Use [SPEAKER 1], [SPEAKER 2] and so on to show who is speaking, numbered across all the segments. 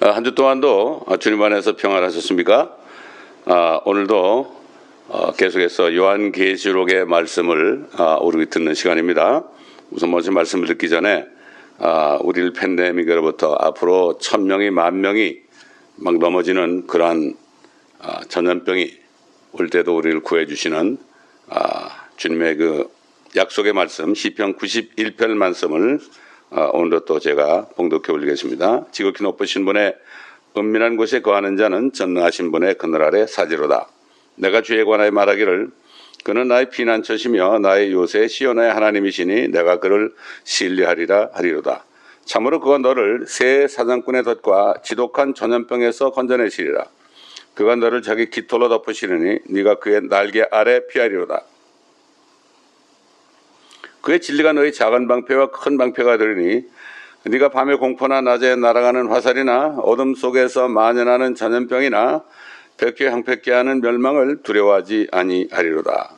[SPEAKER 1] 아, 한주 동안도 주님 안에서 평안하셨습니까? 아, 오늘도 어, 계속해서 요한계시록의 말씀을 아, 우리 듣는 시간입니다. 우선 먼저 말씀을 듣기 전에 아, 우리를 팬데믹으로부터 앞으로 천 명이 만 명이 막 넘어지는 그러한 아, 전염병이 올 때도 우리를 구해주시는 아, 주님의 그 약속의 말씀 시편 91편 말씀을 아, 오늘도 또 제가 봉독해 올리겠습니다. 지극히 높으신 분의 은밀한 곳에 거하는 자는 전능하신 분의 그늘 아래 사지로다. 내가 주에 관하여 말하기를 그는 나의 피난처시며 나의 요새 시온의 하나님이시니 내가 그를 신뢰하리라 하리로다. 참으로 그가 너를 새 사냥꾼의 덫과 지독한 전염병에서 건져내시리라. 그가 너를 자기 깃털로 덮으시리니 네가 그의 날개 아래 피하리로다. 그의 진리가 너희 작은 방패와 큰 방패가 되리니 네가 밤에 공포나 낮에 날아가는 화살이나 어둠 속에서 만연하는 전염병이나 백회 항백케 하는 멸망을 두려워하지 아니하리로다.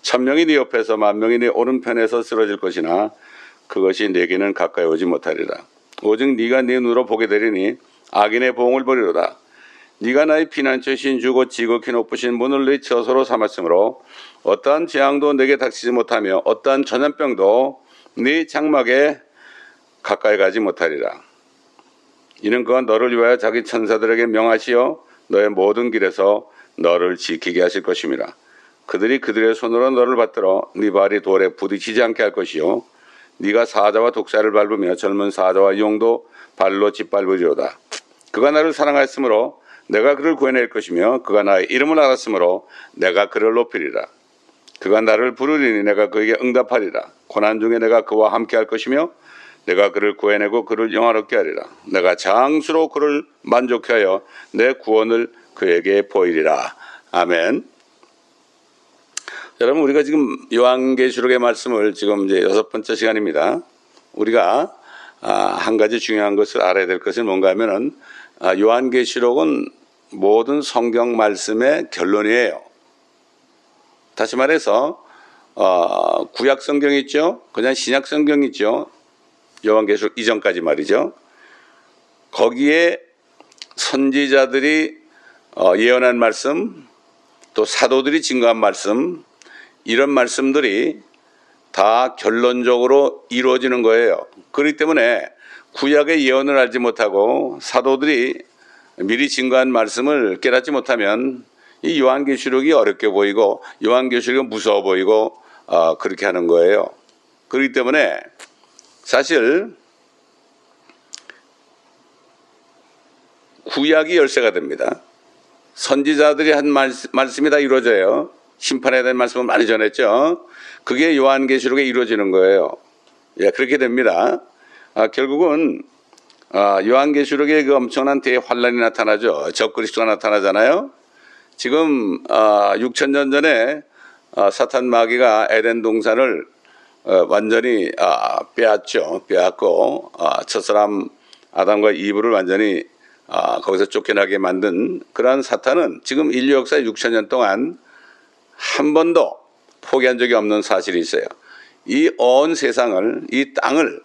[SPEAKER 1] 천명이 네 옆에서 만명이 네 오른편에서 쓰러질 것이나 그것이 내게는 가까이 오지 못하리라. 오직 네가 네 눈으로 보게 되리니 악인의 보응을 버리로다. 네가 나의 피난처신 주고 지극히 높으신 문을 네 처소로 삼았으므로 어떠한 재앙도 내게 닥치지 못하며 어떠한 전염병도 네 장막에 가까이 가지 못하리라. 이는 그가 너를 위하여 자기 천사들에게 명하시어 너의 모든 길에서 너를 지키게 하실 것임이라. 그들이 그들의 손으로 너를 받들어 네 발이 돌에 부딪히지 않게 할 것이요. 네가 사자와 독사를 밟으며 젊은 사자와 용도 발로 짓밟으리로다. 그가 나를 사랑하였으므로 내가 그를 구해낼 것이며 그가 나의 이름을 알았으므로 내가 그를 높이리라. 그가 나를 부르리니 내가 그에게 응답하리라. 고난 중에 내가 그와 함께 할 것이며 내가 그를 구해내고 그를 영화롭게 하리라. 내가 장수로 그를 만족해 하여 내 구원을 그에게 보이리라. 아멘. 여러분 우리가 지금 요한계시록의 말씀을 지금 이제 여섯 번째 시간입니다. 우리가 한 가지 중요한 것을 알아야 될 것은 뭔가 하면은 요한계시록은 모든 성경 말씀의 결론이에요. 다시 말해서 어, 구약 성경 있죠, 그냥 신약 성경 있죠, 요한계시록 이전까지 말이죠. 거기에 선지자들이 어, 예언한 말씀, 또 사도들이 증거한 말씀, 이런 말씀들이 다 결론적으로 이루어지는 거예요. 그렇기 때문에 구약의 예언을 알지 못하고 사도들이 미리 증거한 말씀을 깨닫지 못하면 이 요한계시록이 어렵게 보이고 요한계시록이 무서워 보이고 어, 그렇게 하는 거예요. 그렇기 때문에 사실 구약이 열쇠가 됩니다. 선지자들이 한 말씀, 말씀이 다 이루어져요. 심판에 대한 말씀을 많이 전했죠. 그게 요한계시록에 이루어지는 거예요. 예, 그렇게 됩니다. 아, 결국은 아, 요한계시록에 그 엄청난 대환란이 나타나죠. 적그리스도가 나타나잖아요. 지금 아, 6천 년 전에 아, 사탄 마귀가 에덴 동산을 어, 완전히 아, 빼앗죠. 빼앗고 아, 첫사람 아담과 이브를 완전히 아, 거기서 쫓겨나게 만든 그러한 사탄은 지금 인류 역사 6천 년 동안 한 번도 포기한 적이 없는 사실이 있어요. 이 온 세상을, 이 땅을,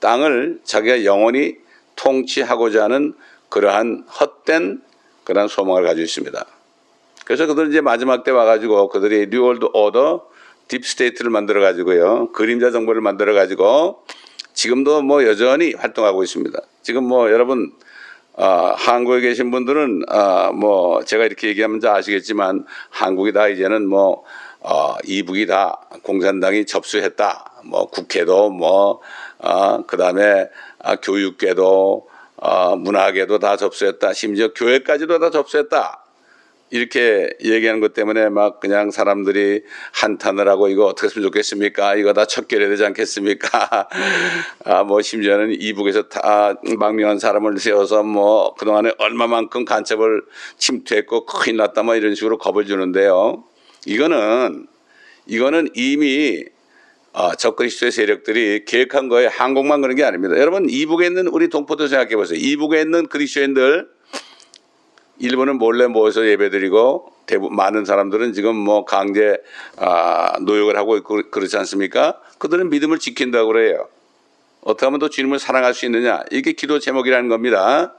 [SPEAKER 1] 땅을 자기가 영원히 통치하고자 하는 그러한 헛된 그러한 소망을 가지고 있습니다. 그래서 그들은 이제 마지막 때 와가지고 그들이 New World Order Deep State를 만들어 가지고요. 그림자 정부를 만들어 가지고 지금도 뭐 여전히 활동하고 있습니다. 지금 뭐 여러분 어, 한국에 계신 분들은 어, 뭐 제가 이렇게 얘기하면 다 아시겠지만 한국이 다 이제는 뭐 어, 이북이 다 공산당이 접수했다. 뭐 국회도 뭐 어, 그다음에 아, 교육계도 어, 문화계도 다 접수했다. 심지어 교회까지도 다 접수했다. 이렇게 얘기하는 것 때문에 막 그냥 사람들이 한탄을 하고 이거 어떻게 했으면 좋겠습니까? 이거 다 척결해야 되지 않겠습니까? 아, 뭐 심지어는 이북에서 다 망명한 사람을 세워서 뭐 그동안에 얼마만큼 간첩을 침투했고 큰일 났다 뭐 이런 식으로 겁을 주는데요. 이거는 이거는 이미 어, 적그리스도의 세력들이 계획한 거에 한국만 그런 게 아닙니다. 여러분 이북에 있는 우리 동포도 생각해 보세요. 이북에 있는 그리스도인들 일본은 몰래 모여서 예배드리고 대부분 많은 사람들은 지금 뭐 강제 아, 노역을 하고 있고 그렇지 않습니까? 그들은 믿음을 지킨다고 그래요. 어떻게 하면 더 주님을 사랑할 수 있느냐? 이게 기도 제목이라는 겁니다.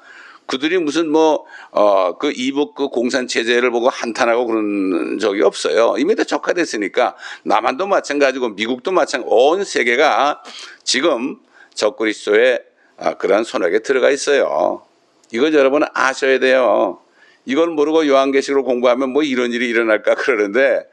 [SPEAKER 1] 그들이 무슨 뭐, 어, 그 이북 그 공산 체제를 보고 한탄하고 그런 적이 없어요. 이미 다 적화됐으니까 남한도 마찬가지고 미국도 마찬가지고 온 세계가 지금 적그리스도의 아, 그러한 손학에 들어가 있어요. 이걸 여러분 아셔야 돼요. 이걸 모르고 요한계시록을 공부하면 뭐 이런 일이 일어날까 그러는데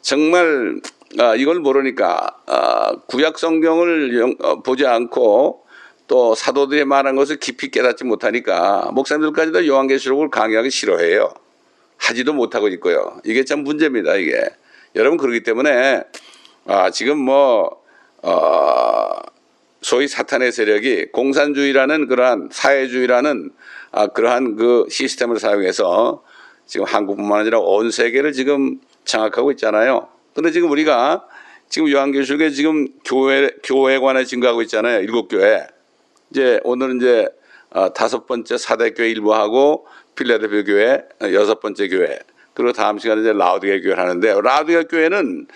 [SPEAKER 1] 정말 아, 이걸 모르니까 아, 구약 성경을 어, 보지 않고 또 사도들이 말한 것을 깊이 깨닫지 못하니까 목사님들까지도 요한계시록을 강의하기 싫어해요. 하지도 못하고 있고요. 이게 참 문제입니다. 이게 여러분 그렇기 때문에 아, 지금 뭐 어, 소위 사탄의 세력이 공산주의라는 그러한 사회주의라는 아, 그러한 그 시스템을 사용해서 지금 한국뿐만 아니라 온 세계를 지금 장악하고 있잖아요. 그런데 지금 우리가 지금 요한계시록에 지금 교회 교회관에 증가하고 있잖아요. 일곱 교회. 이제 오늘은 이제 어, 다섯 번째 사대 교회 일부하고 필라델피아 교회 어, 여섯 번째 교회 그리고 다음 시간에 이제 라우디게 교회를 하는데 라우디게 교회는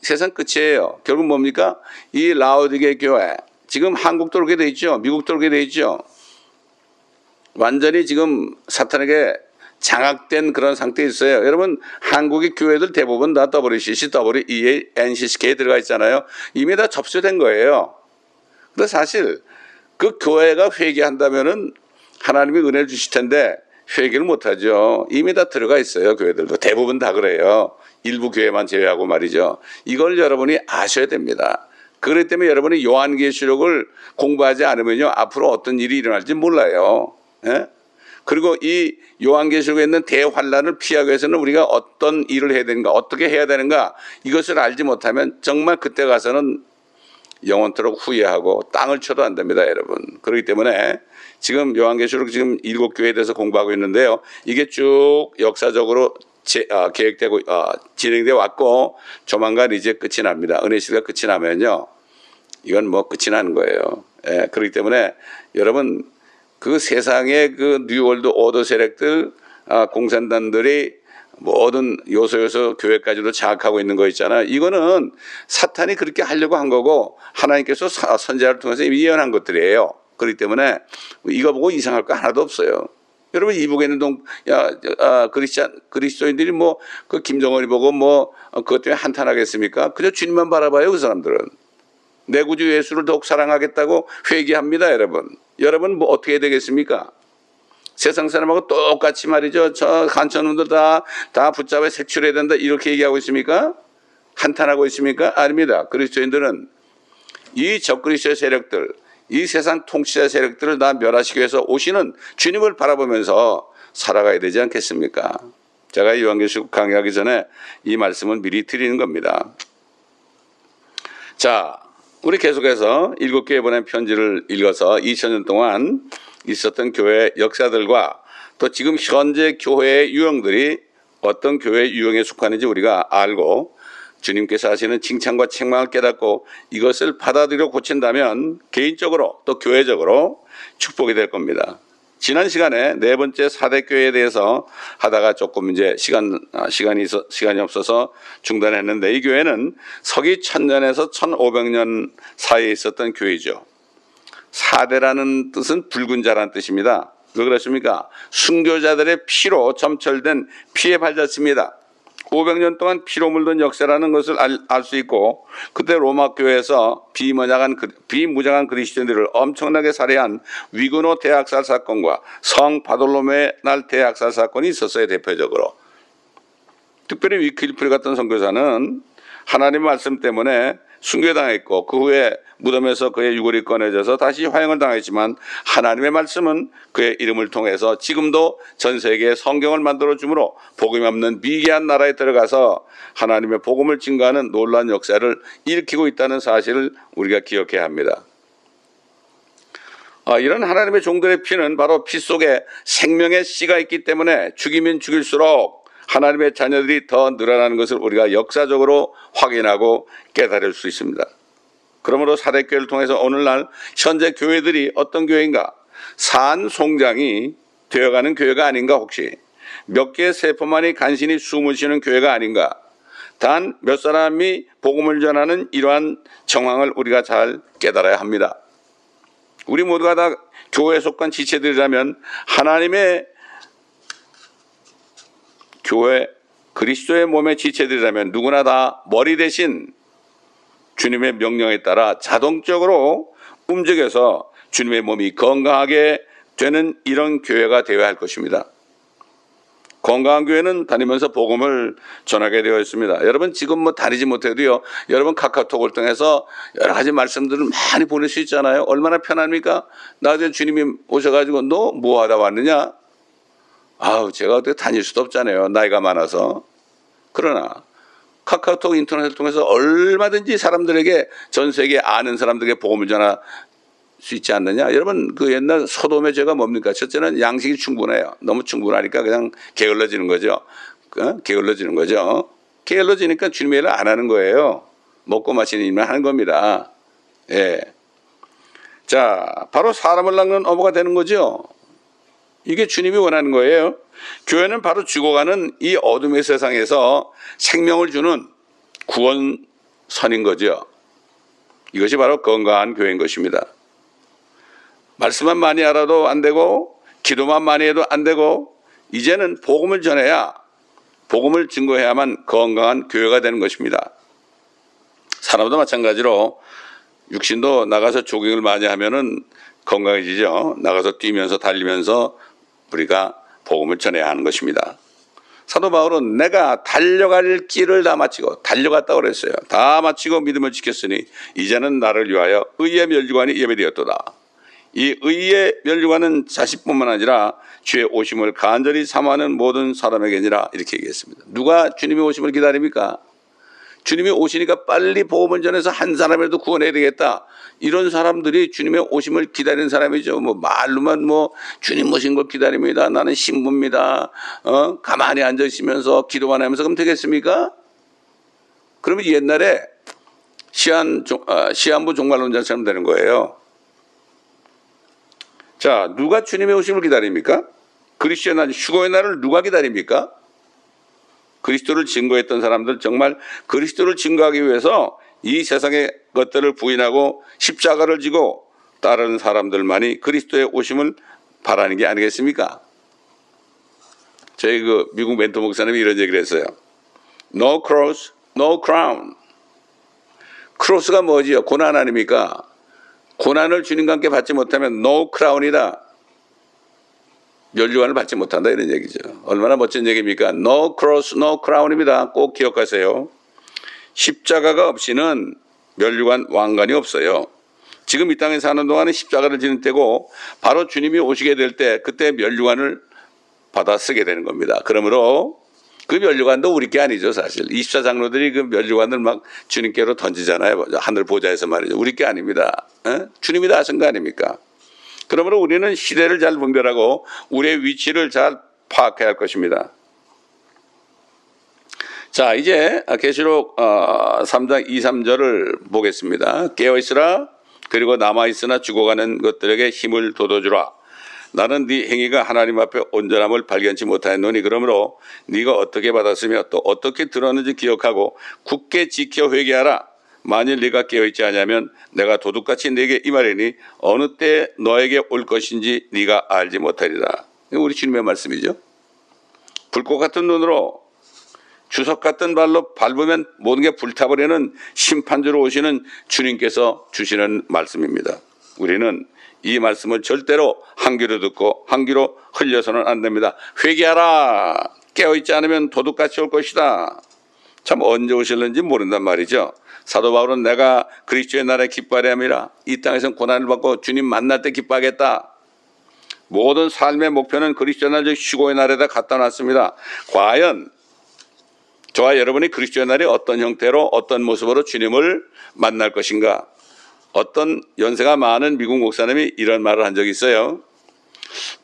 [SPEAKER 1] 세상 끝이에요. 결국 뭡니까? 이 라우디게 교회 지금 한국도 그렇게 돼 있죠. 미국도 그렇게 돼 있죠. 완전히 지금 사탄에게 장악된 그런 상태에 있어요. 여러분 한국의 교회들 대부분 다 WCC, WEA, NCCK에 들어가 있잖아요. 이미 다 접수된 거예요. 근데 사실 그 교회가 회개한다면은 하나님이 은혜를 주실 텐데 회개를 못하죠. 이미 다 들어가 있어요. 교회들도 대부분 다 그래요. 일부 교회만 제외하고 말이죠. 이걸 여러분이 아셔야 됩니다. 그렇기 때문에 여러분이 요한계시록을 공부하지 않으면요 앞으로 어떤 일이 일어날지 몰라요. 예? 그리고 이 요한계시록에 있는 대환란을 피하기 위해서는 우리가 어떤 일을 해야 되는가, 어떻게 해야 되는가 이것을 알지 못하면 정말 그때 가서는 영원토록 후회하고 땅을 쳐도 안 됩니다, 여러분. 그렇기 때문에 지금 요한계시록 지금 일곱 교회에 대해서 공부하고 있는데요. 이게 쭉 역사적으로 제, 어, 계획되고 어, 진행돼 왔고 조만간 이제 끝이 납니다. 은혜 시대가 끝이 나면요, 이건 뭐 끝이 나는 거예요. 예, 그렇기 때문에 여러분 그 세상의 그 New World Order 세력들 아, 공산단들이 모든 요소 요소 교회까지도 장악하고 있는 거 있잖아요. 이거는 사탄이 그렇게 하려고 한 거고 하나님께서 선지자를 통해서 예언한 것들이에요. 그렇기 때문에 이거 보고 이상할 거 하나도 없어요. 여러분 이북에 있는 동, 야, 아, 그리스찬, 그리스도인들이 뭐, 그 김정은이 보고 뭐, 어, 그것 때문에 한탄하겠습니까? 그저 주님만 바라봐요, 그 사람들은. 내 구주 예수를 더욱 사랑하겠다고 회개합니다, 여러분. 여러분 뭐 어떻게 되겠습니까? 세상 사람하고 똑같이 말이죠. 저 간천놈들 다, 다 붙잡아 색출해야 된다. 이렇게 얘기하고 있습니까? 한탄하고 있습니까? 아닙니다. 그리스도인들은 이 적그리스도의 세력들, 이 세상 통치자 세력들을 다 멸하시기 위해서 오시는 주님을 바라보면서 살아가야 되지 않겠습니까? 제가 요한계시록 강의하기 전에 이 말씀을 미리 드리는 겁니다. 자, 우리 계속해서 일곱 교회 보낸 편지를 읽어서 2000년 동안 있었던 교회 역사들과 또 지금 현재 교회의 유형들이 어떤 교회 유형에 속하는지 우리가 알고 주님께서 하시는 칭찬과 책망을 깨닫고 이것을 받아들여 고친다면 개인적으로 또 교회적으로 축복이 될 겁니다. 지난 시간에 네 번째 사대 교회에 대해서 하다가 조금 이제 시간 아, 시간이 있어, 시간이 없어서 중단했는데 이 교회는 서기 1000년에서 1500년 사이에 있었던 교회죠. 사대라는 뜻은 붉은 자라는 뜻입니다. 왜 그렇습니까? 순교자들의 피로 점철된 피에 발졌습니다. 500년 동안 피로 물든 역사라는 것을 알 수 있고 그때 로마 교회에서 비무장한 비무장한 그리스도인들을 엄청나게 살해한 위그노 대학살 사건과 성 바돌로메 날 대학살 사건이 있었어요 대표적으로. 특별히 위클리프 같은 선교사는 하나님 말씀 때문에 순교당했고 그 후에 무덤에서 그의 유골이 꺼내져서 다시 화형을 당했지만 하나님의 말씀은 그의 이름을 통해서 지금도 전 세계에 성경을 만들어 주므로 복음이 없는 미개한 나라에 들어가서 하나님의 복음을 증거하는 놀라운 역사를 일으키고 있다는 사실을 우리가 기억해야 합니다. 아, 이런 하나님의 종들의 피는 바로 피 속에 생명의 씨가 있기 때문에 죽이면 죽일수록 하나님의 자녀들이 더 늘어나는 것을 우리가 역사적으로 확인하고 깨달을 수 있습니다. 그러므로 사대교회를 통해서 오늘날 현재 교회들이 어떤 교회인가? 산 송장이 되어가는 교회가 아닌가 혹시? 몇 개의 세포만이 간신히 숨을 쉬는 교회가 아닌가? 단 몇 사람이 복음을 전하는 이러한 정황을 우리가 잘 깨달아야 합니다. 우리 모두가 다 교회에 속한 지체들이라면 하나님의 교회 그리스도의 몸의 지체들이라면 누구나 다 머리 대신 주님의 명령에 따라 자동적으로 움직여서 주님의 몸이 건강하게 되는 이런 교회가 되어야 할 것입니다. 건강한 교회는 다니면서 복음을 전하게 되어 있습니다. 여러분 지금 뭐 다니지 못해도요. 여러분 카카오톡을 통해서 여러 가지 말씀들을 많이 보낼 수 있잖아요. 얼마나 편합니까? 나중에 주님이 오셔가지고 너 뭐 하다 왔느냐? 아우 제가 어떻게 다닐 수도 없잖아요. 나이가 많아서. 그러나 카카오톡 인터넷을 통해서 얼마든지 사람들에게 전 세계 아는 사람들에게 복음을 전하 수 있지 않느냐? 여러분 그 옛날 소돔의 죄가 뭡니까? 첫째는 양식이 충분해요. 너무 충분하니까 그냥 게을러지는 거죠. 어? 게을러지는 거죠. 게을러지니까 주님의 일을 안 하는 거예요. 먹고 마시는 일만 하는 겁니다. 예. 자, 바로 사람을 낳는 어부가 되는 거죠. 이게 주님이 원하는 거예요. 교회는 바로 죽어가는 이 어둠의 세상에서 생명을 주는 구원선인 거죠. 이것이 바로 건강한 교회인 것입니다. 말씀만 많이 알아도 안 되고 기도만 많이 해도 안 되고 이제는 복음을 전해야 복음을 증거해야만 건강한 교회가 되는 것입니다. 사람도 마찬가지로 육신도 나가서 조깅을 많이 하면은 건강해지죠. 나가서 뛰면서 달리면서 우리가 복음을 전해야 하는 것입니다. 사도 바울은 내가 달려갈 길을 다 마치고 달려갔다고 그랬어요. 다 마치고 믿음을 지켰으니 이제는 나를 위하여 의의 멸류관이 예배되었도다. 이 의의 멸류관은 자식뿐만 아니라 주의 오심을 간절히 삼하는 모든 사람에게니라 이렇게 얘기했습니다. 누가 주님의 오심을 기다립니까? 주님이 오시니까 빨리 복음을 전해서 한 사람이라도 구원해야 되겠다. 이런 사람들이 주님의 오심을 기다리는 사람이죠. 뭐 말로만 뭐 주님 오신 걸 기다립니다. 나는 신부입니다. 어? 가만히 앉아 있으면서 기도만 하면서 그럼 되겠습니까? 그러면 옛날에 시한 아, 시한부 종말론자처럼 되는 거예요. 자, 누가 주님의 오심을 기다립니까? 그리스도의 날, 휴거의 날을 누가 기다립니까? 그리스도를 증거했던 사람들 정말 그리스도를 증거하기 위해서 이 세상의 것들을 부인하고 십자가를 지고 따르는 사람들만이 그리스도의 오심을 바라는 게 아니겠습니까? 저희 그 미국 멘토 목사님이 이런 얘기를 했어요. No cross, no crown. 크로스가 뭐지요? 고난 아닙니까? 고난을 주님과 함께 받지 못하면 no crown이다. 멸류관을 받지 못한다 이런 얘기죠. 얼마나 멋진 얘기입니까? No cross, no crown입니다. 꼭 기억하세요. 십자가가 없이는 멸류관 왕관이 없어요. 지금 이 땅에 사는 동안은 십자가를 지는 때고 바로 주님이 오시게 될 때 그때 멸류관을 받아 쓰게 되는 겁니다. 그러므로 그 멸류관도 우리 게 아니죠 사실. 24 장로들이 그 멸류관을 막 주님께로 던지잖아요. 하늘 보좌에서 말이죠. 우리 게 아닙니다. 에? 주님이 다 하신 거 아닙니까? 그러므로 우리는 시대를 잘 분별하고 우리의 위치를 잘 파악해야 할 것입니다. 자, 이제 계시록 3장 어, 2, 3절을 보겠습니다. 깨어 있으라 그리고 남아 있으나 죽어가는 것들에게 힘을 돋워주라. 나는 네 행위가 하나님 앞에 온전함을 발견치 못하였노니 그러므로 네가 어떻게 받았으며 또 어떻게 들었는지 기억하고 굳게 지켜 회개하라. 만일 네가 깨어있지 않으면 내가 도둑같이 네게 이말이니 어느 때 너에게 올 것인지 네가 알지 못하리라. 우리 주님의 말씀이죠. 불꽃 같은 눈으로 주석 같은 발로 밟으면 모든 게 불타버리는 심판주로 오시는 주님께서 주시는 말씀입니다. 우리는 이 말씀을 절대로 한 귀로 듣고 한 귀로 흘려서는 안 됩니다. 회개하라. 깨어있지 않으면 도둑같이 올 것이다. 참 언제 오실는지 모른단 말이죠. 사도 바울은 내가 그리스도의 나라에 기뻐하려 함이라 이 땅에서 고난을 받고 주님 만날 때 기뻐하겠다. 모든 삶의 목표는 그리스도의 날, 즉, 의 날에다 갖다 놨습니다. 과연 저와 여러분이 그리스도의 날이 어떤 형태로 어떤 모습으로 주님을 만날 것인가? 어떤 연세가 많은 미국 목사님이 이런 말을 한 적이 있어요.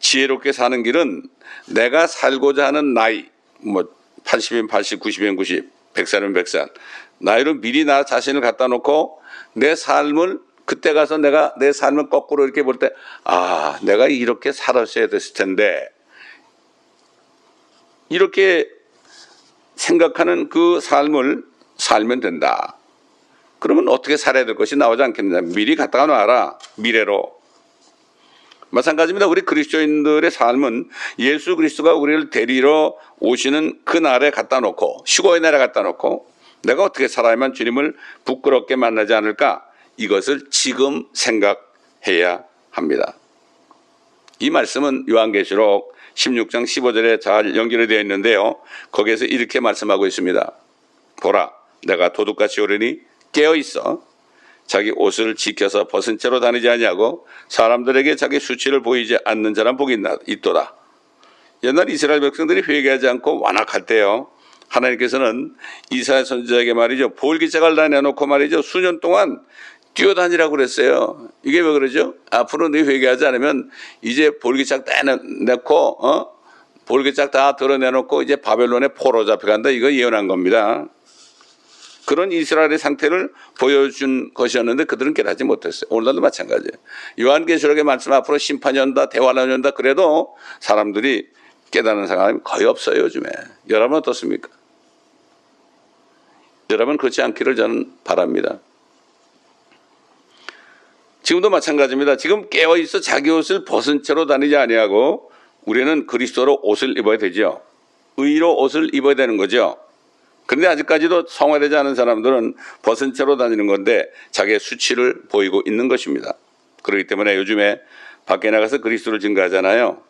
[SPEAKER 1] 지혜롭게 사는 길은 내가 살고자 하는 나이, 뭐 80인 80, 90인 90, 100살이면 100살. 나이로 미리 나 자신을 갖다 놓고 내 삶을 그때 가서 내가 내 삶을 거꾸로 이렇게 볼 때, 아, 내가 이렇게 살았어야 됐을 텐데, 이렇게 생각하는 그 삶을 살면 된다. 그러면 어떻게 살아야 될 것이 나오지 않겠느냐. 미리 갖다가 놔라. 미래로. 마찬가지입니다. 우리 그리스도인들의 삶은 예수 그리스도가 우리를 데리러 오시는 그 날에 갖다 놓고 휴거의 날에 갖다 놓고 내가 어떻게 살아야만 주님을 부끄럽게 만나지 않을까 이것을 지금 생각해야 합니다. 이 말씀은 요한계시록 16장 15절에 잘 연결이 되어 있는데요. 거기에서 이렇게 말씀하고 있습니다. 보라, 내가 도둑같이 오르니 깨어 있어. 자기 옷을 지켜서 벗은 채로 다니지 아니하고 사람들에게 자기 수치를 보이지 않는 자란 복이 있도다. 옛날 이스라엘 백성들이 회개하지 않고 완악할 때요. 하나님께서는 이사야 선지자에게 말이죠. 볼기짝을 다 내놓고 말이죠. 수년 동안 뛰어다니라고 그랬어요. 이게 왜 그러죠? 앞으로 너 회개하지 않으면 이제 볼기짝 다 내놓고 어? 볼기짝 다 드러내놓고 이제 바벨론에 포로 잡혀간다. 이거 예언한 겁니다. 그런 이스라엘의 상태를 보여준 것이었는데 그들은 깨닫지 못했어요. 오늘날도 마찬가지예요. 요한계시록의 말씀 앞으로 심판이 온다, 대환란이 온다 그래도 사람들이 깨닫는 사람이 거의 없어요, 요즘에. 여러분 어떻습니까? 여러분 그렇지 않기를 저는 바랍니다. 지금도 마찬가지입니다. 지금 깨어 있어 자기 옷을 벗은 채로 다니지 아니하고 우리는 그리스도로 옷을 입어야 되죠. 의로 옷을 입어야 되는 거죠. 그런데 아직까지도 성화되지 않은 사람들은 벗은 채로 다니는 건데 자기의 수치를 보이고 있는 것입니다. 그렇기 때문에 요즘에 밖에 나가서 그리스도를 증거하잖아요.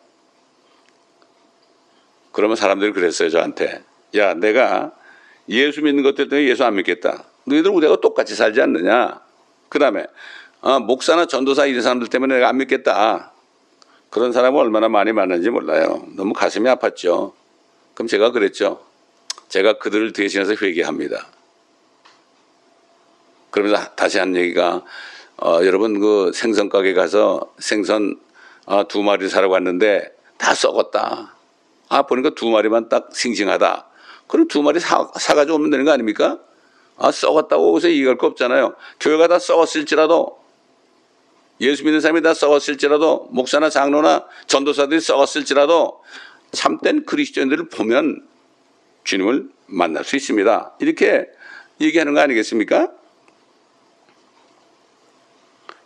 [SPEAKER 1] 그러면 사람들이 그랬어요, 저한테. 야, 내가 예수 믿는 것들 때문에 예수 안 믿겠다. 너희들 우리가 똑같이 살지 않느냐? 그 다음에, 아, 목사나 전도사 이런 사람들 때문에 내가 안 믿겠다. 그런 사람은 얼마나 많이 많은지 몰라요. 너무 가슴이 아팠죠. 그럼 제가 그랬죠. 제가 그들을 대신해서 회개합니다. 그러면서 다시 한 얘기가 어, 여러분 그 생선 가게 가서 생선 어, 두 마리 사러 갔는데 다 썩었다. 아 보니까 두 마리만 딱 싱싱하다. 그럼 두 마리 사, 사가지고 오면 되는 거 아닙니까? 아 썩었다고 오서 얘기할 거 없잖아요. 교회가 다 썩었을지라도 예수 믿는 사람이 다 썩었을지라도 목사나 장로나 전도사들이 썩었을지라도 참된 그리스도인들을 보면 주님을 만날 수 있습니다. 이렇게 얘기하는 거 아니겠습니까?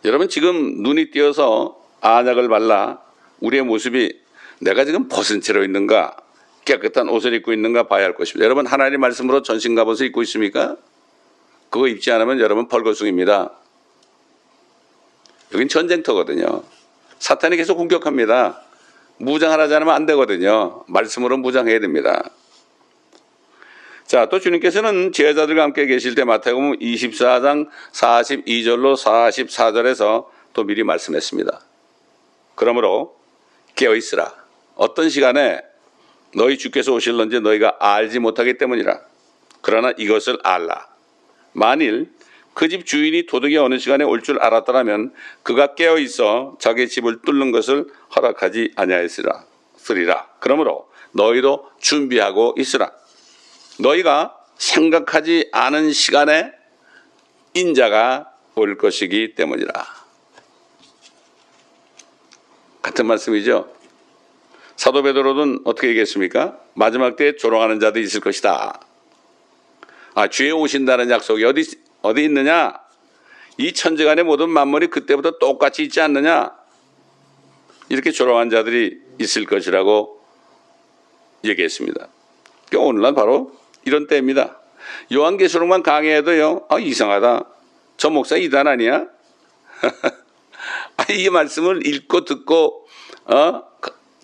[SPEAKER 1] 여러분 지금 눈이 띄어서 안약을 발라 우리의 모습이 내가 지금 벗은 채로 있는가 깨끗한 옷을 입고 있는가 봐야 할 것입니다. 여러분 하나님 말씀으로 전신 갑옷을 입고 있습니까? 그거 입지 않으면 여러분 벌거숭입니다. 여긴 전쟁터거든요. 사탄이 계속 공격합니다. 무장하지 않으면 안 되거든요. 말씀으로 무장해야 됩니다. 자, 또 주님께서는 제자들과 함께 계실 때 마태복음 24장 42절로 44절에서 또 미리 말씀했습니다. 그러므로 깨어 있으라. 어떤 시간에 너희 주께서 오실런지 너희가 알지 못하기 때문이라. 그러나 이것을 알라. 만일 그 집 주인이 도둑이 어느 시간에 올 줄 알았더라면 그가 깨어 있어 자기 집을 뚫는 것을 허락하지 아니하였으리라. 그러므로 너희도 준비하고 있으라. 너희가 생각하지 않은 시간에 인자가 올 것이기 때문이라. 같은 말씀이죠. 사도 베드로는 어떻게 얘기했습니까? 마지막 때에 조롱하는 자도 있을 것이다. 아, 주에 오신다는 약속이 어디 어디 있느냐? 이 천지간의 모든 만물이 그때부터 똑같이 있지 않느냐? 이렇게 조롱한 자들이 있을 것이라고 얘기했습니다. 그러니까 오늘날 바로 이런 때입니다. 요한계시록만 강의해도요, 아, 이상하다. 저 목사 이단 아니야? 아, 이 말씀을 읽고 듣고, 어,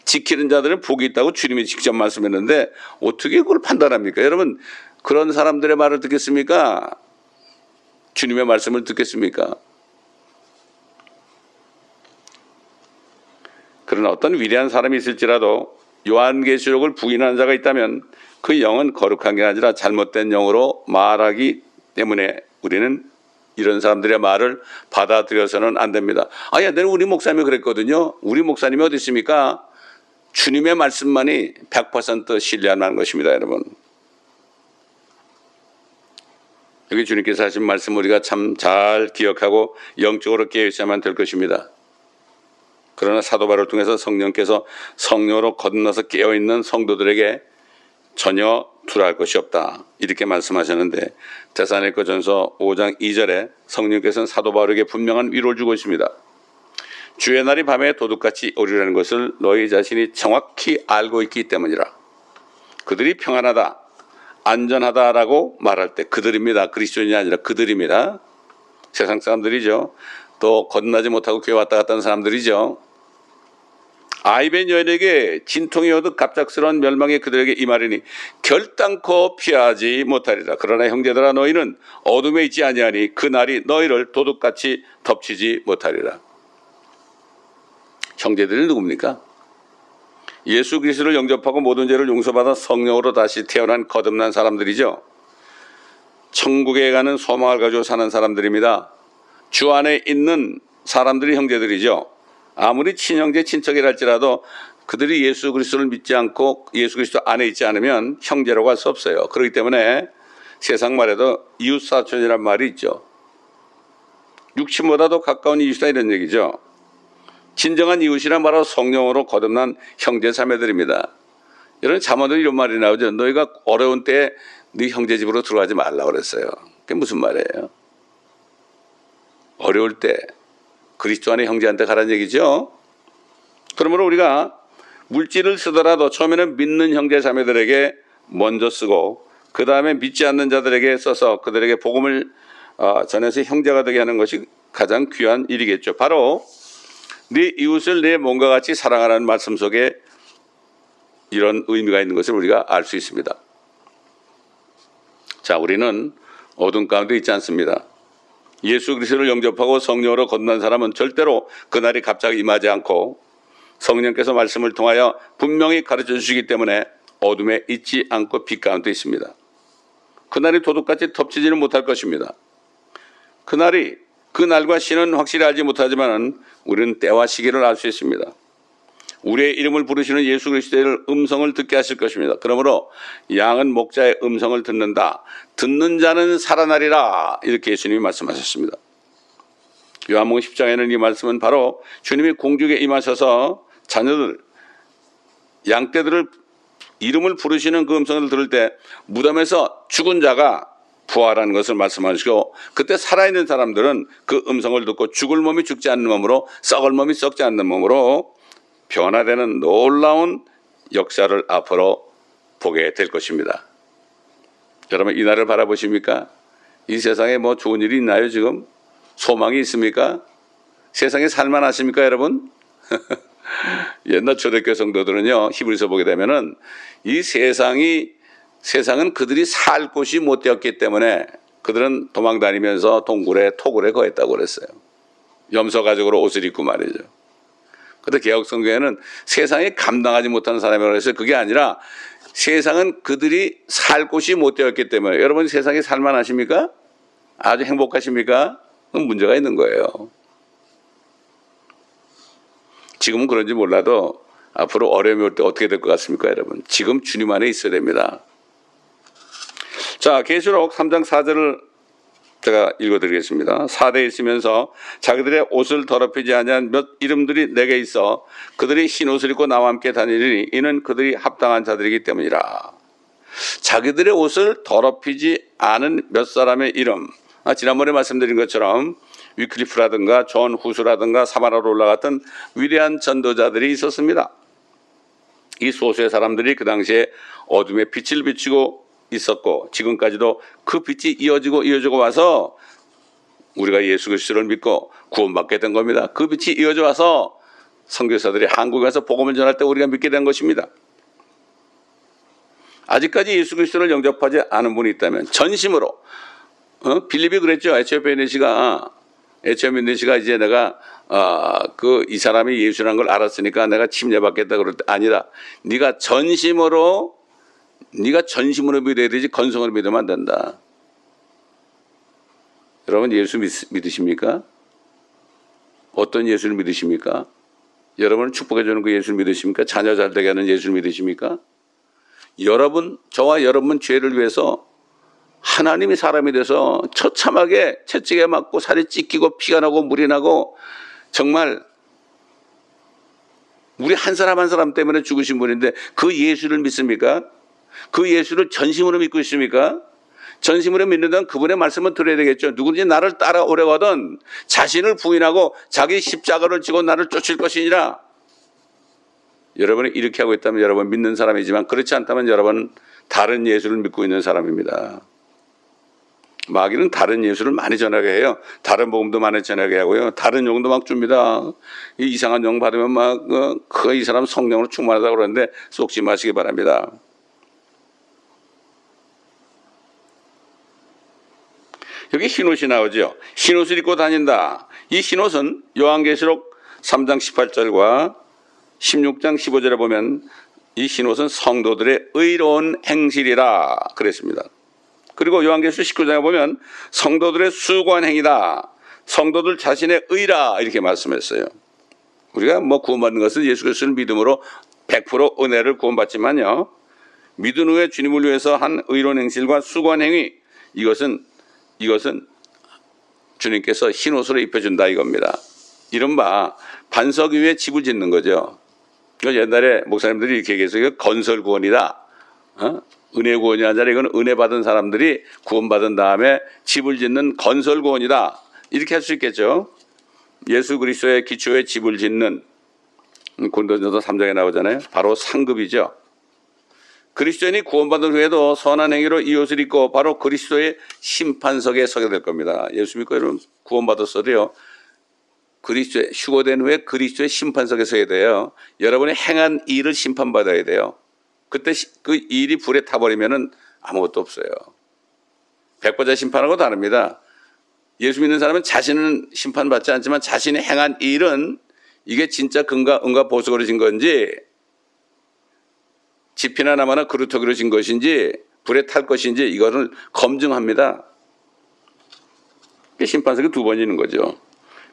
[SPEAKER 1] 지키는 자들은 복이 있다고 주님이 직접 말씀했는데, 어떻게 그걸 판단합니까? 여러분, 그런 사람들의 말을 듣겠습니까? 주님의 말씀을 듣겠습니까? 그러나 어떤 위대한 사람이 있을지라도 요한계시록을 부인하는 자가 있다면 그 영은 거룩한 게 아니라 잘못된 영으로 말하기 때문에 우리는 이런 사람들의 말을 받아들여서는 안 됩니다. 아, 야, 내는 우리 목사님이 그랬거든요. 우리 목사님이 어디 있습니까? 주님의 말씀만이 100% 신뢰할 만한 것입니다, 여러분. 여기 주님께서 하신 말씀 우리가 참 잘 기억하고 영적으로 깨어 있어야만 될 것입니다. 그러나 사도 바를 통해서 성령께서 성령으로 건너서 깨어 있는 성도들에게 전혀 두려할 것이 없다. 이렇게 말씀하셨는데 대사네거 전서 5장 2절에 성령께서는 사도 바울에게 분명한 위로를 주고 있습니다. 주의 날이 밤에 도둑같이 오리라는 것을 너희 자신이 정확히 알고 있기 때문이라. 그들이 평안하다, 안전하다라고 말할 때 그들입니다. 그리스도인이 아니라 그들입니다. 세상 사람들이죠. 또 거듭나지 못하고 교회 왔다 갔다 하는 사람들이죠. 아이벤 여인에게 진통이 오듯 갑작스러운 멸망이 그들에게 임하리니 결단코 피하지 못하리라. 그러나 형제들아 너희는 어둠에 있지 아니하니 그 날이 너희를 도둑같이 덮치지 못하리라. 형제들이 누굽니까? 예수 그리스도를 영접하고 모든 죄를 용서받아 성령으로 다시 태어난 거듭난 사람들이죠. 천국에 가는 소망을 가지고 사는 사람들입니다. 주 안에 있는 사람들이 형제들이죠. 아무리 친형제 친척이랄지라도 그들이 예수 그리스도를 믿지 않고 예수 그리스도 안에 있지 않으면 형제라고 할 수 없어요. 그렇기 때문에 세상 말에도 이웃사촌이란 말이 있죠. 육친보다도 가까운 이웃이다 이런 얘기죠. 진정한 이웃이란 바로 성령으로 거듭난 형제 자매들입니다. 이런 자모들 이런 말이 나오죠. 너희가 어려운 때에 네 형제 집으로 들어가지 말라 그랬어요. 그게 무슨 말이에요? 어려울 때 그리스도 안에 형제한테 가라는 얘기죠. 그러므로 우리가 물질을 쓰더라도 처음에는 믿는 형제 자매들에게 먼저 쓰고 그 다음에 믿지 않는 자들에게 써서 그들에게 복음을 어, 전해서 형제가 되게 하는 것이 가장 귀한 일이겠죠. 바로 네 이웃을 내 몸과 같이 사랑하라는 말씀 속에 이런 의미가 있는 것을 우리가 알 수 있습니다. 자, 우리는 어둠 가운데 있지 않습니다. 예수 그리스도를 영접하고 성령으로 건넌 사람은 절대로 그날이 갑자기 임하지 않고 성령께서 말씀을 통하여 분명히 가르쳐 주시기 때문에 어둠에 있지 않고 빛 가운데 있습니다. 그날이 도둑같이 덮치지는 못할 것입니다. 그날이 그 날과 시는 확실히 알지 못하지만 우리는 때와 시기를 알 수 있습니다. 우리의 이름을 부르시는 예수 그리스도의 음성을 듣게 하실 것입니다. 그러므로 양은 목자의 음성을 듣는다. 듣는 자는 살아나리라. 이렇게 예수님이 말씀하셨습니다. 요한복음 10장에는 이 말씀은 바로 주님이 공중에 임하셔서 자녀들, 양떼들을 이름을 부르시는 그 음성을 들을 때 무덤에서 죽은 자가 부활하는 것을 말씀하시고 그때 살아있는 사람들은 그 음성을 듣고 죽을 몸이 죽지 않는 몸으로 썩을 몸이 썩지 않는 몸으로 변화되는 놀라운 역사를 앞으로 보게 될 것입니다. 여러분 이 날을 바라보십니까? 이 세상에 뭐 좋은 일이 있나요 지금? 소망이 있습니까? 세상에 살만하십니까 여러분? 옛날 초대교 성도들은요 히브리서 보게 되면은 이 세상이 세상은 그들이 살 곳이 못 되었기 때문에 그들은 도망 다니면서 동굴에 토굴에 거했다고 그랬어요. 염소 가죽으로 옷을 입고 말이죠. 근데 개혁성경에는 세상에 감당하지 못하는 사람이라고 해서 그게 아니라 세상은 그들이 살 곳이 못 되었기 때문에 여러분 세상에 살만하십니까? 아주 행복하십니까? 그건 문제가 있는 거예요. 지금은 그런지 몰라도 앞으로 어려움이 올 때 어떻게 될 것 같습니까, 여러분? 지금 주님 안에 있어야 됩니다. 자, 계시록 3장 4절을 제가 읽어드리겠습니다. 사데에 있으면서 자기들의 옷을 더럽히지 아니한 몇 이름들이 내게 있어 그들이 흰 옷을 입고 나와 함께 다니리니 이는 그들이 합당한 자들이기 때문이라. 자기들의 옷을 더럽히지 않은 몇 사람의 이름. 아, 지난번에 말씀드린 것처럼 위클리프라든가 존 후스라든가 사바나롤라 같은 위대한 전도자들이 있었습니다. 이 소수의 사람들이 그 당시에 어둠의 빛을 비추고 있었고 지금까지도 그 빛이 이어지고 이어지고 와서 우리가 예수 그리스도를 믿고 구원받게 된 겁니다. 그 빛이 이어져 와서 선교사들이 한국에 가서 복음을 전할 때 우리가 믿게 된 것입니다. 아직까지 예수 그리스도를 영접하지 않은 분이 있다면 전심으로 어? 빌립이 그랬죠. 에티오피아 네시가 에티오피아 네시가 이제 내가 어, 그이 사람이 예수라는 걸 알았으니까 내가 침례받겠다 그럴 때 아니다. 네가 전심으로 네가 전심으로 믿어야 되지 건성으로 믿으면 안 된다. 여러분 예수 믿, 믿으십니까? 어떤 예수를 믿으십니까? 여러분을 축복해 주는 그 예수를 믿으십니까? 자녀 잘 되게 하는 예수를 믿으십니까? 여러분, 저와 여러분 죄를 위해서 하나님이 사람이 돼서 처참하게 채찍에 맞고 살이 찢기고 피가 나고 물이 나고 정말 우리 한 사람 한 사람 때문에 죽으신 분인데 그 예수를 믿습니까? 그 예수를 전심으로 믿고 있습니까? 전심으로 믿는다면 그분의 말씀을 들어야 되겠죠. 누구든지 나를 따라오려거든 자신을 부인하고 자기 십자가를 지고 나를 쫓을 것이니라. 여러분이 이렇게 하고 있다면 여러분 믿는 사람이지만 그렇지 않다면 여러분 다른 예수를 믿고 있는 사람입니다. 마귀는 다른 예수를 많이 전하게 해요. 다른 복음도 많이 전하게 하고요. 다른 용도 막 줍니다. 이 이상한 용 받으면 막그이 어, 사람 성령으로 충만하다고 그러는데 속지 마시기 바랍니다. 여기 흰옷이 나오죠. 흰옷을 입고 다닌다. 이 흰옷은 요한계시록 3장 18절과 16장 15절에 보면 이 흰옷은 성도들의 의로운 행실이라 그랬습니다. 그리고 요한계시록 19장에 보면 성도들의 수고한 행위다. 성도들 자신의 의라 이렇게 말씀했어요. 우리가 뭐 구원받는 것은 예수 그리스도를 믿음으로 100% 은혜를 구원받지만요. 믿은 후에 주님을 위해서 한 의로운 행실과 수고한 행위 이것은 이것은 주님께서 흰 옷으로 입혀준다 이겁니다. 이른바 반석 위에 집을 짓는 거죠. 옛날에 목사님들이 이렇게 얘기해서 건설 구원이다. 어? 은혜 구원이 아니라 이건 은혜 받은 사람들이 구원받은 다음에 집을 짓는 건설 구원이다. 이렇게 할 수 있겠죠. 예수 그리스도의 기초에 집을 짓는 고린도전서 3장에 나오잖아요. 바로 상급이죠. 그리스도인이 구원받은 후에도 선한 행위로 이 옷을 입고 바로 그리스도의 심판석에 서게 될 겁니다. 예수 믿고 여러분 구원받았어도요. 그리스도의 휴거된 후에 그리스도의 심판석에 서야 돼요. 여러분이 행한 일을 심판받아야 돼요. 그때 그 일이 불에 타버리면은 아무것도 없어요. 백보자 심판하고 다릅니다. 예수 믿는 사람은 자신은 심판받지 않지만 자신이 행한 일은 이게 진짜 근가 은가 보석으로 진 건지 지피나 나마나 그루터기로 진 것인지 불에 탈 것인지 이거를 검증합니다. 심판석이 두 번이는 거죠.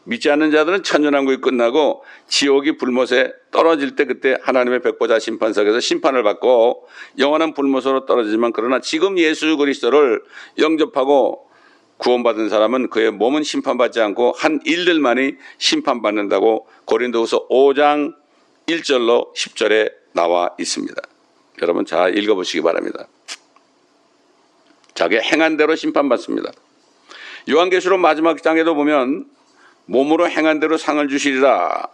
[SPEAKER 1] 믿지 않는 자들은 천년왕국이 끝나고 지옥이 불못에 떨어질 때 그때 하나님의 백보자 심판석에서 심판을 받고 영원한 불못으로 떨어지지만 그러나 지금 예수 그리스도를 영접하고 구원받은 사람은 그의 몸은 심판받지 않고 한 일들만이 심판받는다고 고린도후서 5장 1절로 10절에 나와 있습니다. 여러분 잘 읽어보시기 바랍니다. 자기 행한 대로 심판받습니다. 요한계시록 마지막 장에도 보면 몸으로 행한 대로 상을 주시리라.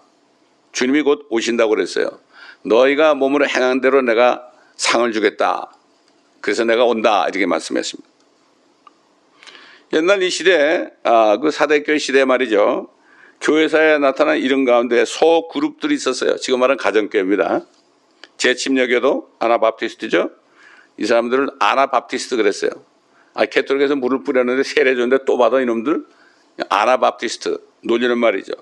[SPEAKER 1] 주님이 곧 오신다고 그랬어요. 너희가 몸으로 행한 대로 내가 상을 주겠다. 그래서 내가 온다. 이렇게 말씀했습니다. 옛날 이 시대, 아, 그 사대교회 시대 말이죠. 교회사에 나타난 이런 가운데 소그룹들이 있었어요. 지금 말하는 가정교회입니다. 제침략에도 아나바프티스트죠. 이 사람들을 Anabaptist 그랬어요. 아, Catholic에서 물을 뿌렸는데 세례 줬는데 또 받아 이놈들 Anabaptist 놀리는 말이죠.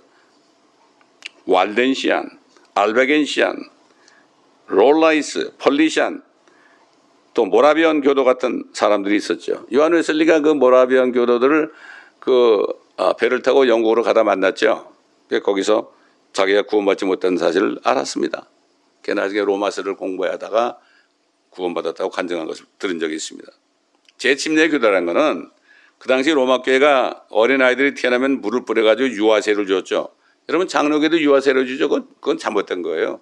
[SPEAKER 1] Waldensian, Albigensian, Lollards, Paulician, 또 Moravian 교도 같은 사람들이 있었죠. 요한 웨슬리가 그 Moravian 교도들을 그 아, 배를 타고 영국으로 가다 만났죠. 거기서 자기가 구원받지 못한 사실을 알았습니다. 걔 나중에 로마서를 공부하다가 구원받았다고 간증한 것을 들은 적이 있습니다. 제침례 교도라는 것은 그 당시 로마 교회가 어린 아이들이 태어나면 물을 뿌려가지고 유아세를 줬죠. 여러분 장로교도 유아세를 주죠. 그건, 그건 잘못된 거예요.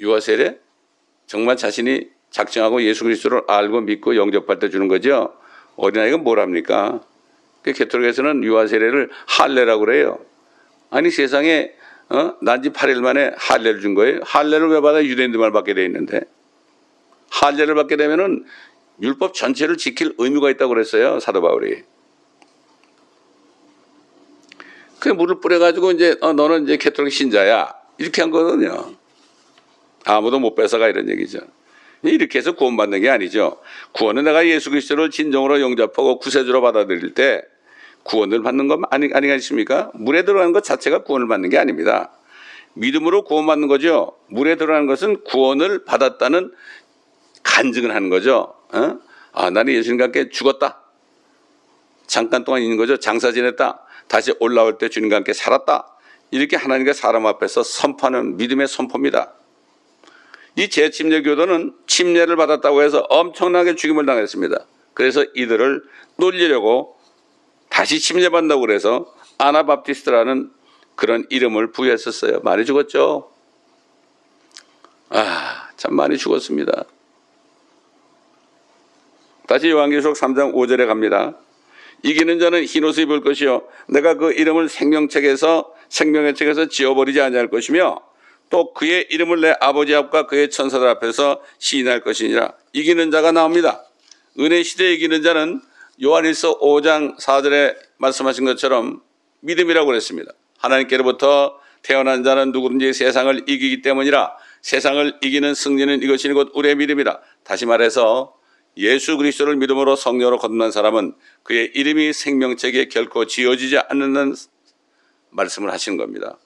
[SPEAKER 1] 유아세례 정말 자신이 작정하고 예수 그리스도를 알고 믿고 영접할 때 주는 거죠. 어린아이가 뭘 합니까? 그 개톨릭에서는 유아세례를 할례라고 그래요. 아니 세상에 어? 난지 8일 만에 할례를 준 거예요. 할례를 왜 받아 유대인들만 받게 돼 있는데 할례를 받게 되면은 율법 전체를 지킬 의무가 있다고 그랬어요. 사도 바울이. 그 물을 뿌려가지고 이제 어, 너는 이제 캐톨릭 신자야 이렇게 한 거거든요. 아무도 못 뺏어가 이런 얘기죠. 이렇게 해서 구원받는 게 아니죠. 구원은 내가 예수 그리스도를 진정으로 영접하고 구세주로 받아들일 때 구원을 받는 것 아니, 아니겠습니까? 물에 들어가는 것 자체가 구원을 받는 게 아닙니다. 믿음으로 구원받는 거죠. 물에 들어가는 것은 구원을 받았다는 간증을 하는 거죠. 어? 아, 나는 예수님과 함께 죽었다. 잠깐 동안 있는 거죠. 장사 지냈다. 다시 올라올 때 주님과 함께 살았다. 이렇게 하나님과 사람 앞에서 선포하는 믿음의 선포입니다. 이 재침례 교도는 침례를 받았다고 해서 엄청나게 죽임을 당했습니다. 그래서 이들을 놀리려고 다시 침례받는다고 그래서 아나밥티스트라는 그런 이름을 부여했었어요. 많이 죽었죠? 아, 참 많이 죽었습니다. 다시 요한계시록 3장 5절에 갑니다. 이기는 자는 흰 옷을 입을 것이요 내가 그 이름을 생명책에서 생명의 책에서 지워버리지 아니할 것이며 또 그의 이름을 내 아버지 앞과 그의 천사들 앞에서 시인할 것이니라 이기는 자가 나옵니다. 은혜 시대에 이기는 자는 요한일서 5장 4절에 말씀하신 것처럼 믿음이라고 그랬습니다. 하나님께로부터 태어난 자는 누구든지 세상을 이기기 때문이라 세상을 이기는 승리는 이것이 곧 우리의 믿음이라. 다시 말해서 예수 그리스도를 믿음으로 성령으로 거듭난 사람은 그의 이름이 생명책에 결코 지어지지 않는 말씀을 하시는 겁니다.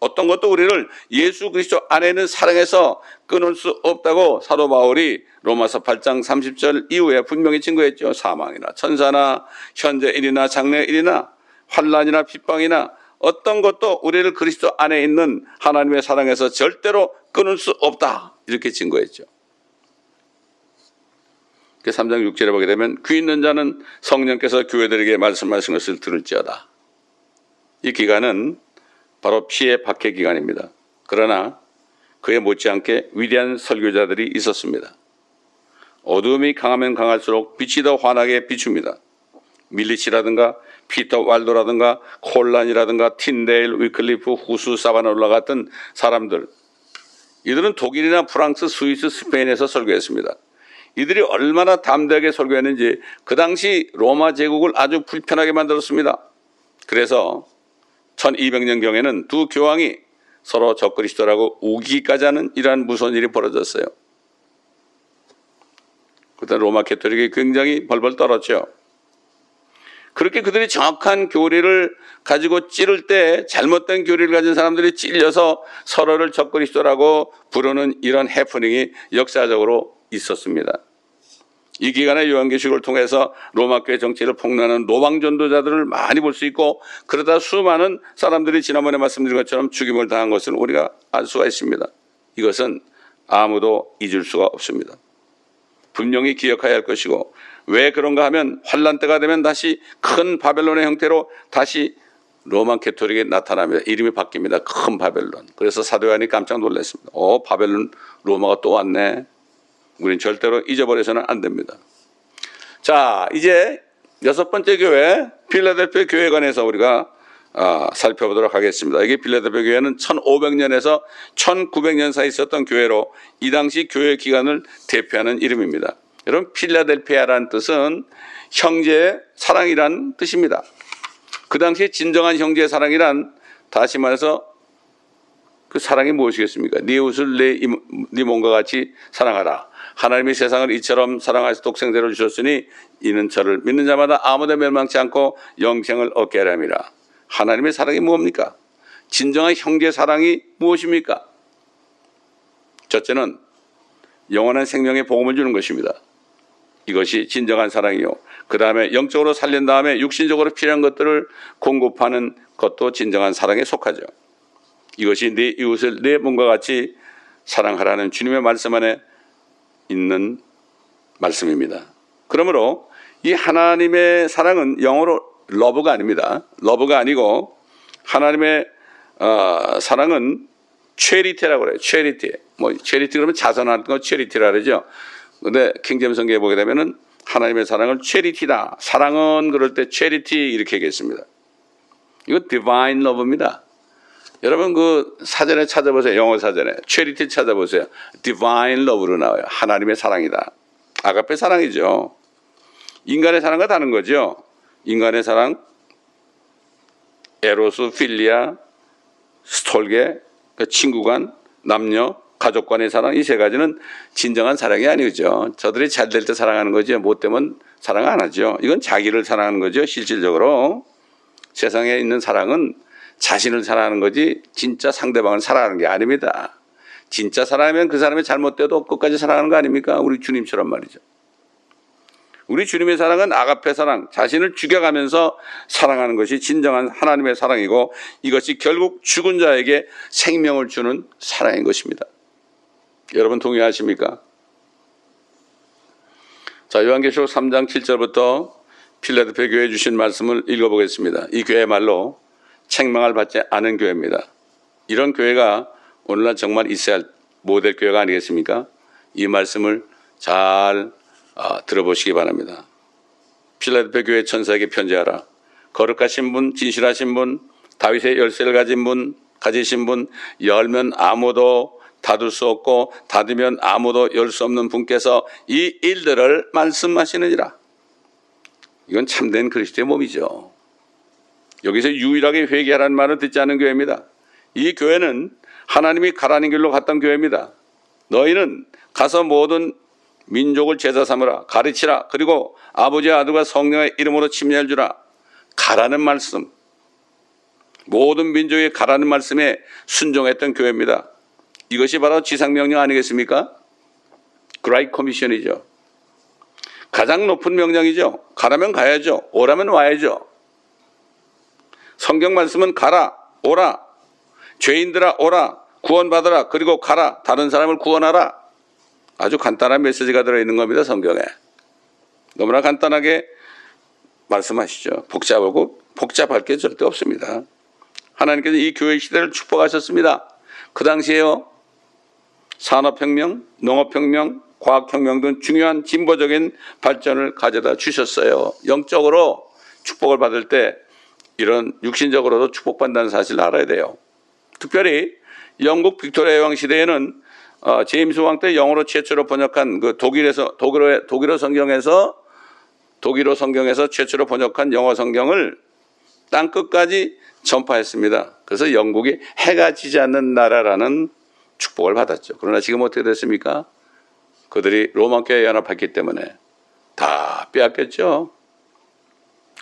[SPEAKER 1] 어떤 것도 우리를 예수 그리스도 안에 있는 사랑에서 끊을 수 없다고 사도 바울이 로마서 8장 30절 이후에 분명히 증거했죠. 사망이나 천사나 현재 일이나 장래 일이나 환란이나 핍방이나 어떤 것도 우리를 그리스도 안에 있는 하나님의 사랑에서 절대로 끊을 수 없다. 이렇게 증거했죠. 3장 6절에 보게 되면 귀 있는 자는 성령께서 교회들에게 말씀하신 것을 들을지어다. 이 기간은 바로 피의 박해 기간입니다. 그러나 그에 못지않게 위대한 설교자들이 있었습니다. 어둠이 강하면 강할수록 빛이 더 환하게 비춥니다. 밀리치라든가 피터 왈도라든가 콜란이라든가 틴데일, 위클리프, 후스, 사바나롤라 같은 사람들 이들은 독일이나 프랑스, 스위스, 스페인에서 설교했습니다. 이들이 얼마나 담대하게 설교했는지 그 당시 로마 제국을 아주 불편하게 만들었습니다. 그래서 1200년경에는 두 교황이 서로 적그리스도라고 우기까지 하는 이러한 무서운 일이 벌어졌어요. 그때 로마 캐토릭이 굉장히 벌벌 떨었죠. 그렇게 그들이 정확한 교리를 가지고 찌를 때 잘못된 교리를 가진 사람들이 찔려서 서로를 적그리스도라고 부르는 이런 해프닝이 역사적으로 있었습니다. 이 기간에 요한계시록을 통해서 로마교회 정치를 폭로하는 노방 전도자들을 많이 볼 수 있고 그러다 수많은 사람들이 지난번에 말씀드린 것처럼 죽임을 당한 것을 우리가 알 수가 있습니다. 이것은 아무도 잊을 수가 없습니다. 분명히 기억해야 할 것이고 왜 그런가 하면 환란 때가 되면 다시 큰 바벨론의 형태로 다시 로만 캐토릭이 나타납니다. 이름이 바뀝니다. 큰 바벨론. 그래서 사도요한이 깜짝 놀랐습니다. 어, 바벨론 로마가 또 왔네. 우리는 절대로 잊어버려서는 안 됩니다. 자, 이제 여섯 번째 교회 필라델피아 교회에 관해서 우리가 아, 살펴보도록 하겠습니다. 이게 필라델피아 교회는 1500년에서 1900년 사이 있었던 교회로 이 당시 교회 기간을 대표하는 이름입니다. 여러분 필라델피아라는 뜻은 형제 사랑이란 뜻입니다. 그 당시 진정한 형제 사랑이란 다시 말해서 그 사랑이 무엇이겠습니까? 네 옷을 내, 네 몸과 같이 사랑하라. 하나님이 세상을 이처럼 사랑하셔 독생대로 주셨으니 이는 저를 믿는 자마다 아무도 멸망치 않고 영생을 얻게 하람이라. 하나님의 사랑이 무엇입니까? 진정한 형제 사랑이 무엇입니까? 첫째는 영원한 생명의 복음을 주는 것입니다. 이것이 진정한 사랑이요. 그 다음에 영적으로 살린 다음에 육신적으로 필요한 것들을 공급하는 것도 진정한 사랑에 속하죠. 이것이 네 이웃을 내 몸과 같이 사랑하라는 주님의 말씀 안에 있는 말씀입니다. 그러므로 이 하나님의 사랑은 영어로 love가 아닙니다. love가 아니고 하나님의 어, 사랑은 charity라고 그래요. charity. 뭐 charity 그러면 자선하는 거 charity라 그러죠. 근데 킹제임스 성경에 보게 되면은 하나님의 사랑을 charity다. 사랑은 그럴 때 charity 이렇게 얘기했습니다. 이거 divine love입니다. 여러분 그 사전에 찾아보세요. 영어 사전에. charity 찾아보세요. divine love로 나와요. 하나님의 사랑이다. 아가페 사랑이죠. 인간의 사랑과 다른 거죠. 인간의 사랑, 에로스, 필리아, 스톨게, 그 친구 간, 남녀, 가족 간의 사랑 이 세 가지는 진정한 사랑이 아니죠. 저들이 잘 될 때 사랑하는 거지 못 되면 사랑 안 하죠. 이건 자기를 사랑하는 거죠. 실질적으로 세상에 있는 사랑은 자신을 사랑하는 거지 진짜 상대방을 사랑하는 게 아닙니다. 진짜 사랑하면 그 사람이 잘못돼도 끝까지 사랑하는 거 아닙니까? 우리 주님처럼 말이죠. 우리 주님의 사랑은 아가페 사랑, 자신을 죽여가면서 사랑하는 것이 진정한 하나님의 사랑이고 이것이 결국 죽은 자에게 생명을 주는 사랑인 것입니다. 여러분 동의하십니까? 자, 요한계시록 3장 7절부터 필라델피아 교회에 주신 말씀을 읽어보겠습니다. 이 교회 말로 책망을 받지 않은 교회입니다. 이런 교회가 오늘날 정말 있어야 할 모델 교회가 아니겠습니까? 이 말씀을 잘 아, 들어보시기 바랍니다. 필라델피아 교회 천사에게 편지하라. 거룩하신 분, 진실하신 분, 다윗의 열쇠를 가진 분, 가지신 분, 열면 아무도 닫을 수 없고 닫으면 아무도 열 수 없는 분께서 이 일들을 말씀하시느니라. 이건 참된 그리스도의 몸이죠. 여기서 유일하게 회개하라는 말을 듣지 않은 교회입니다. 이 교회는 하나님이 가라는 길로 갔던 교회입니다. 너희는 가서 모든 민족을 제자 삼으라 가르치라 그리고 아버지 아들과 성령의 이름으로 침례를 주라 가라는 말씀 모든 민족이 가라는 말씀에 순종했던 교회입니다. 이것이 바로 지상명령 아니겠습니까? 그라이 커미션이죠. 가장 높은 명령이죠. 가라면 가야죠. 오라면 와야죠. 성경 말씀은 가라, 오라, 죄인들아 오라, 구원받으라, 그리고 가라, 다른 사람을 구원하라. 아주 간단한 메시지가 들어있는 겁니다, 성경에. 너무나 간단하게 말씀하시죠. 복잡하고 복잡할 게 절대 없습니다. 하나님께서 이 교회 시대를 축복하셨습니다. 그 당시에요. 산업혁명, 농업혁명, 과학혁명 등 중요한 진보적인 발전을 가져다 주셨어요. 영적으로 축복을 받을 때 이런 육신적으로도 축복받는다는 사실을 알아야 돼요. 특별히 영국 빅토리아 왕 시대에는 어, 제임스 왕 때 영어로 최초로 번역한 그 독일에서 독일어 독일어 성경에서 독일어 성경에서 최초로 번역한 영어 성경을 땅 끝까지 전파했습니다. 그래서 영국이 해가 지지 않는 나라라는 축복을 받았죠. 그러나 지금 어떻게 됐습니까? 그들이 로마 교회에 연합했기 때문에 다 빼앗겼죠.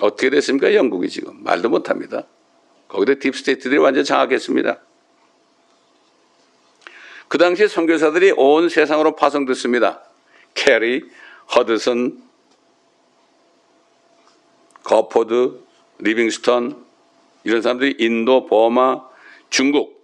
[SPEAKER 1] 어떻게 됐습니까? 영국이 지금 말도 못합니다. 거기다 deep state들이 완전 장악했습니다. 그 당시에 선교사들이 온 세상으로 파송됐습니다. 캐리, 허드슨, 거포드, 리빙스턴 이런 사람들이 인도, 버마, 중국,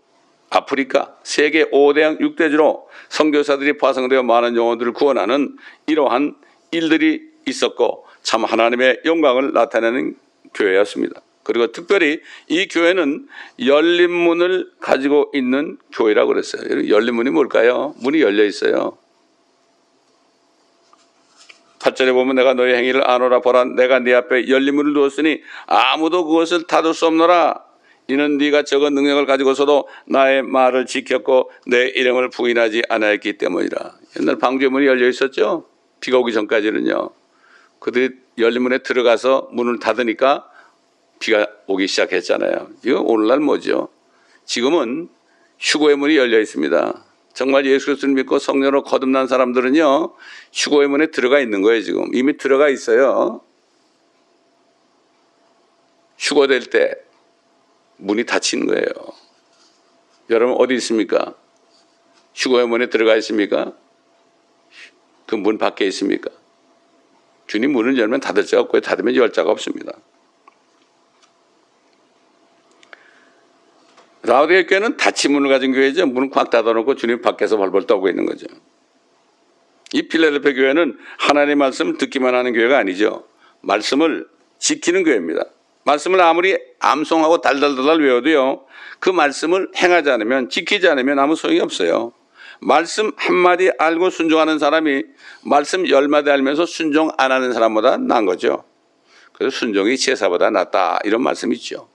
[SPEAKER 1] 아프리카 세계 5대양 6대주로 선교사들이 파송되어 많은 영혼들을 구원하는 이러한 일들이 있었고 참 하나님의 영광을 나타내는 교회였습니다. 그리고 특별히 이 교회는 열린 문을 가지고 있는 교회라고 그랬어요. 열린 문이 뭘까요? 문이 열려 있어요. 8절에 보면 내가 너의 행위를 아노라 보라 내가 네 앞에 열린 문을 두었으니 아무도 그것을 닫을 수 없노라 이는 네가 적은 능력을 가지고서도 나의 말을 지켰고 내 이름을 부인하지 않았기 때문이라 옛날 방주문이 열려 있었죠 비가 오기 전까지는요 그들이 열린 문에 들어가서 문을 닫으니까 비가 오기 시작했잖아요. 이거 오늘날 뭐죠? 지금은 휴고의 문이 열려 있습니다. 정말 예수 그리스도를 믿고 성령으로 거듭난 사람들은요 휴고의 문에 들어가 있는 거예요 지금. 이미 들어가 있어요. 휴고될 때 문이 닫힌 거예요. 여러분 어디 있습니까? 휴고의 문에 들어가 있습니까? 그 문 밖에 있습니까 주님 문을 열면 닫을 자가 없고 닫으면 열 자가 없습니다 라우디의 교회는 닫힌 문을 가진 교회죠. 문을 꽉 닫아놓고 주님 밖에서 벌벌 떠고 있는 거죠. 이 필라델피아 교회는 하나님의 말씀 듣기만 하는 교회가 아니죠. 말씀을 지키는 교회입니다. 말씀을 아무리 암송하고 달달달달 외워도요. 그 말씀을 행하지 않으면 지키지 않으면 아무 소용이 없어요. 말씀 한마디 알고 순종하는 사람이 말씀 열마디 알면서 순종 안 하는 사람보다 나은 거죠. 그래서 순종이 제사보다 낫다 이런 말씀이 있죠.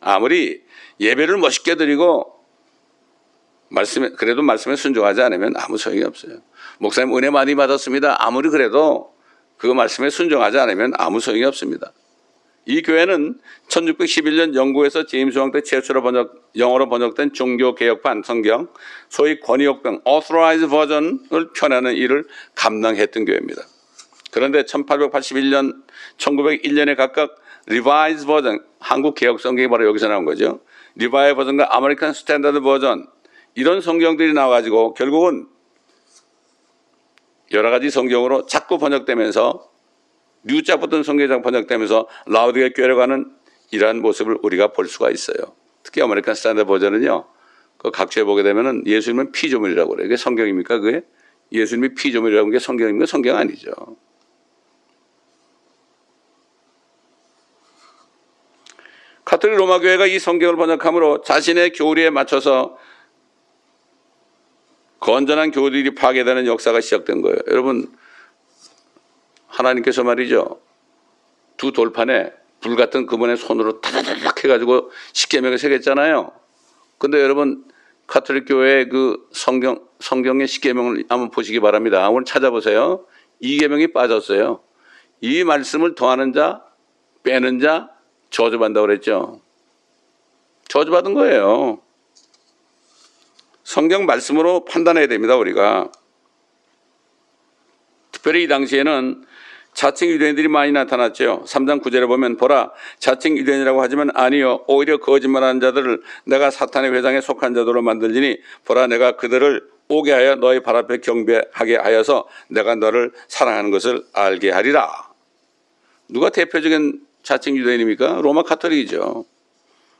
[SPEAKER 1] 아무리 예배를 멋있게 드리고 말씀에 그래도 말씀에 순종하지 않으면 아무 소용이 없어요. 목사님 은혜 많이 받았습니다. 아무리 그래도 그 말씀에 순종하지 않으면 아무 소용이 없습니다. 이 교회는 1611년 영국에서 제임스 왕 때 최초로 번역 영어로 번역된 종교 개혁판 성경 소위 권위역병 Authorized Version을 펴내는 일을 감당했던 교회입니다. 그런데 1881년, 1901년에 각각 Revised Version, 한국 개혁 성경이 바로 여기서 나온 거죠. 리바이 버전과 American Standard Version 이런 성경들이 나와가지고 결국은 여러 가지 성경으로 자꾸 번역되면서 New자 붙은 성경장 번역되면서 라오디게아로 끌려가는 이러한 모습을 우리가 볼 수가 있어요. 특히 American Standard Version은요. 그 각주에 보게 되면은 예수님은 피조물이라고 그래요. 이게 성경입니까? 그게 예수님이 피조물이라는 게 성경입니까? 성경 아니죠. 카톨릭 로마 교회가 이 성경을 번역함으로 자신의 교리에 맞춰서 건전한 교리들이 파괴되는 역사가 시작된 거예요. 여러분 하나님께서 말이죠. 두 돌판에 불 같은 그분의 손으로 타다닥 해가지고 십계명을 새겼잖아요. 근데 여러분 카톨릭 교회 그 성경 성경의 십계명을 한번 보시기 바랍니다. 오늘 찾아보세요. 이 계명이 빠졌어요. 이 말씀을 더하는 자, 빼는 자 저주받는다고 그랬죠. 저주받은 거예요. 성경 말씀으로 판단해야 됩니다, 우리가. 특별히 이 당시에는 자칭 유대인들이 많이 나타났죠. 3장 9절에 보면 보라 자칭 유대인이라고 하지만 아니요 오히려 거짓말하는 자들을 내가 사탄의 회장에 속한 자들로 만들지니 보라 내가 그들을 오게 하여 너희 발 앞에 경배하게 하여서 내가 너를 사랑하는 것을 알게 하리라. 누가 대표적인 자칭 유대인입니까? 로마 카톨릭이죠.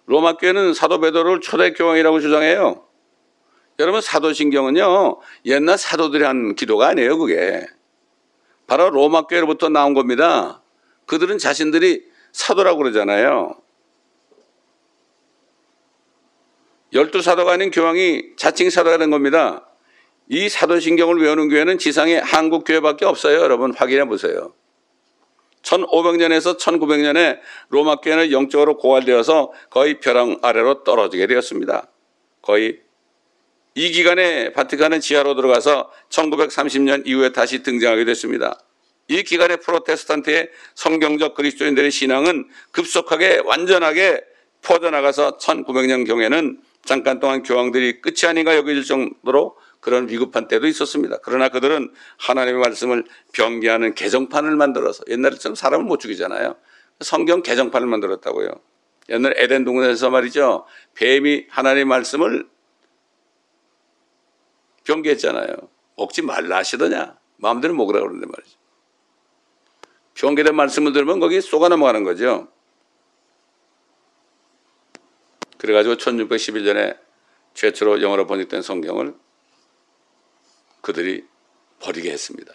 [SPEAKER 1] 로마 교회는 사도 베드로를 초대 교황이라고 주장해요. 여러분 사도신경은요 옛날 사도들이 한 기도가 아니에요 그게. 바로 로마 교회로부터 나온 겁니다. 그들은 자신들이 사도라고 그러잖아요. 열두 사도가 아닌 교황이 자칭 사도가 된 겁니다. 이 사도신경을 외우는 교회는 지상에 한국 교회밖에 없어요. 여러분 확인해 보세요. 1500년에서 1900년에 로마 교회는 영적으로 고갈되어서 거의 벼랑 아래로 떨어지게 되었습니다. 거의 이 기간에 바티칸은 지하로 들어가서 1930년 이후에 다시 등장하게 됐습니다. 이 기간에 프로테스탄트의 성경적 그리스도인들의 신앙은 급속하게 완전하게 퍼져나가서 1900년 경에는 잠깐 동안 교황들이 끝이 아닌가 여겨질 정도로 그런 위급한 때도 있었습니다. 그러나 그들은 하나님의 말씀을 변개하는 개정판을 만들어서 옛날처럼 사람을 못 죽이잖아요. 성경 개정판을 만들었다고요. 옛날 에덴 동산에서 말이죠. 뱀이 하나님의 말씀을 변개했잖아요. 먹지 말라 하시더냐. 마음대로 먹으라 그러는데 말이죠. 변개된 말씀을 들으면 거기 쏘가 넘어가는 거죠. 그래가지고 1611년에 최초로 영어로 번역된 성경을 그들이 버리게 했습니다.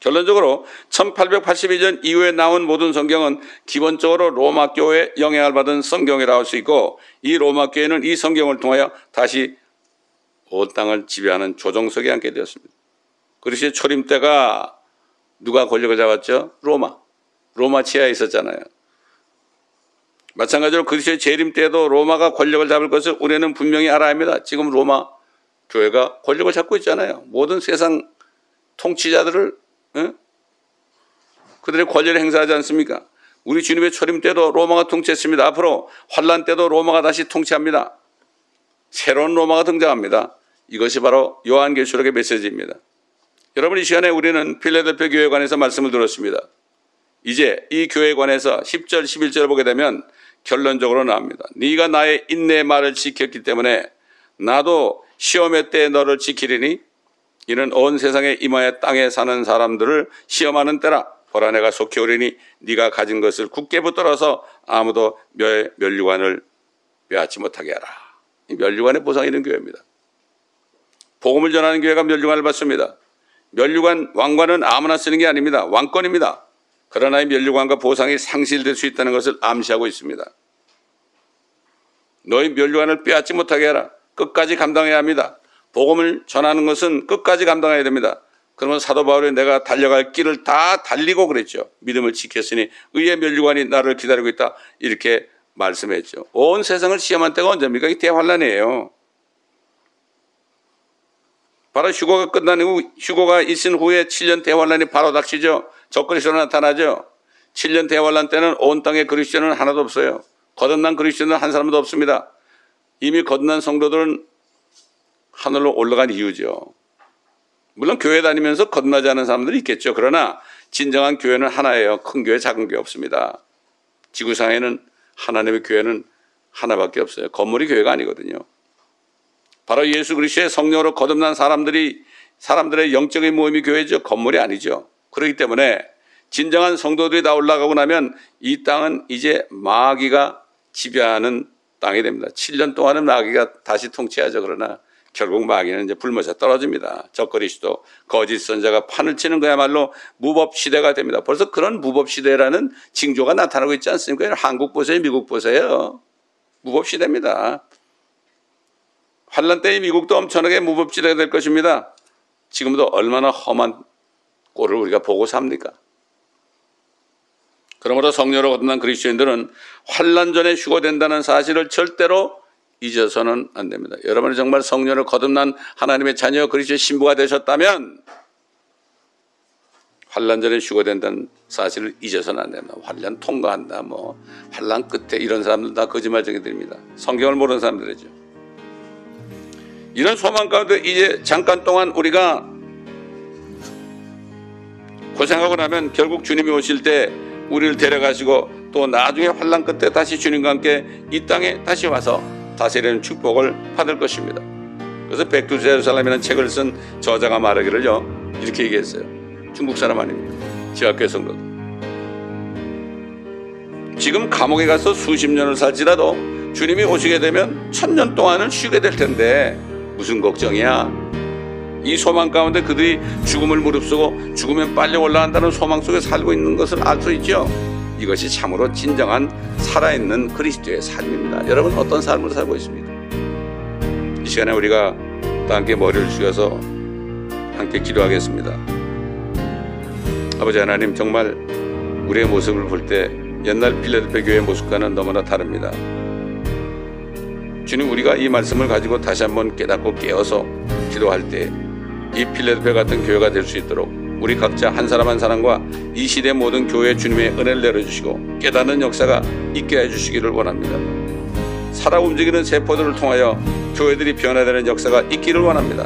[SPEAKER 1] 결론적으로 1882년 이후에 나온 모든 성경은 기본적으로 로마 교회의 영향을 받은 성경이라고 할 수 있고 이 로마 교회는 이 성경을 통하여 다시 온 땅을 지배하는 조정석에 앉게 되었습니다. 그리스의 초림 때가 누가 권력을 잡았죠? 로마. 로마 치하에 있었잖아요. 마찬가지로 그리스의 재림 때도 로마가 권력을 잡을 것을 우리는 분명히 알아야 합니다. 지금 로마 교회가 권력을 잡고 있잖아요. 모든 세상 통치자들을 에? 그들의 권력을 행사하지 않습니까? 우리 주님의 초림 때도 로마가 통치했습니다. 앞으로 환란 때도 로마가 다시 통치합니다. 새로운 로마가 등장합니다. 이것이 바로 요한계시록의 메시지입니다. 여러분 이 시간에 우리는 필라델피아 교회 관에서 말씀을 들었습니다. 이제 이 교회 관에서 10절 11절을 보게 되면 결론적으로 나옵니다. 네가 나의 인내의 말을 지켰기 때문에 나도 시험의 때 너를 지키리니 이는 온 세상에 임하여 땅에 사는 사람들을 시험하는 때라 보라 내가 속히 오리니 네가 가진 것을 굳게 붙들어서 아무도 멸류관을 빼앗지 못하게 하라. 이 멸류관의 보상이 있는 교회입니다. 복음을 전하는 교회가 멸류관을 받습니다. 멸류관 왕관은 아무나 쓰는 게 아닙니다. 왕권입니다. 그러나 이 멸류관과 보상이 상실될 수 있다는 것을 암시하고 있습니다. 너희 멸류관을 빼앗지 못하게 해라. 끝까지 감당해야 합니다. 복음을 전하는 것은 끝까지 감당해야 됩니다. 그러면 사도 바울이 내가 달려갈 길을 다 달리고 그랬죠. 믿음을 지켰으니 의의 멸류관이 나를 기다리고 있다. 이렇게 말씀했죠. 온 세상을 시험한 때가 언제입니까? 이 대환란이에요. 바로 휴고가 끝난 후, 휴고가 있은 후에 7년 대환란이 바로 닥치죠. 적그리스도 나타나죠. 7년 대환란 때는 온 땅에 그리스도는 하나도 없어요. 거듭난 그리스도는 한 사람도 없습니다. 이미 거듭난 성도들은 하늘로 올라간 이유죠. 물론 교회 다니면서 거듭나지 않은 사람들이 있겠죠. 그러나 진정한 교회는 하나예요. 큰 교회, 작은 교회 없습니다. 지구상에는 하나님의 교회는 하나밖에 없어요. 건물이 교회가 아니거든요. 바로 예수 그리스도의 성령으로 거듭난 사람들이 사람들의 영적인 모임이 교회죠. 건물이 아니죠. 그렇기 때문에 진정한 성도들이 다 올라가고 나면 이 땅은 이제 마귀가 지배하는 땅이 됩니다. 7년 동안은 마귀가 다시 통치하죠. 그러나 결국 마귀는 이제 불모자 떨어집니다. 적그리스도 거짓 선자가 판을 치는 거야말로 무법 시대가 됩니다. 벌써 그런 무법 시대라는 징조가 나타나고 있지 않습니까? 한국 보세요, 미국 보세요. 무법 시대입니다. 환란 때의 미국도 엄청나게 무법 시대가 될 것입니다. 지금도 얼마나 험한 꼴을 우리가 보고 삽니까? 그러므로 성령으로 거듭난 그리스도인들은 환란 전에 휴거된다는 사실을 절대로 잊어서는 안 됩니다. 여러분이 정말 성령을 거듭난 하나님의 자녀 그리스도의 신부가 되셨다면 환란 전에 휴거된다는 사실을 잊어서는 안 됩니다. 환란 통과한다, 뭐 환란 끝에 이런 사람들 다 거짓말쟁이들입니다. 성경을 모르는 사람들이죠. 이런 소망 가운데 이제 잠깐 동안 우리가 고생하고 나면 결국 주님이 오실 때 우리를 데려가시고 또 나중에 환란 끝에 다시 주님과 함께 이 땅에 다시 와서 다스리는 축복을 받을 것입니다. 그래서 백두 제루살렘이라는 책을 쓴 저자가 말하기를요 이렇게 얘기했어요. 중국 사람 아닙니다. 지하교회 성도들. 지금 감옥에 가서 수십 년을 살지라도 주님이 오시게 되면 천년 동안은 쉬게 될 텐데 무슨 걱정이야? 이 소망 가운데 그들이 죽음을 무릅쓰고 죽으면 빨리 올라간다는 소망 속에 살고 있는 것을 알 수 있죠. 이것이 참으로 진정한 살아있는 그리스도의 삶입니다. 여러분 어떤 삶을 살고 있습니까? 이 시간에 우리가 다 함께 머리를 숙여서 함께 기도하겠습니다. 아버지 하나님 정말 우리의 모습을 볼 때 옛날 필라델피아 교회 모습과는 너무나 다릅니다. 주님 우리가 이 말씀을 가지고 다시 한번 깨닫고 깨어서 기도할 때 이 필라델피아 같은 교회가 될 수 있도록 우리 각자 한 사람 한 사람과 이 시대 모든 교회 주님의 은혜를 내려주시고 깨닫는 역사가 있게 해주시기를 원합니다. 살아 움직이는 세포들을 통하여 교회들이 변화되는 역사가 있기를 원합니다.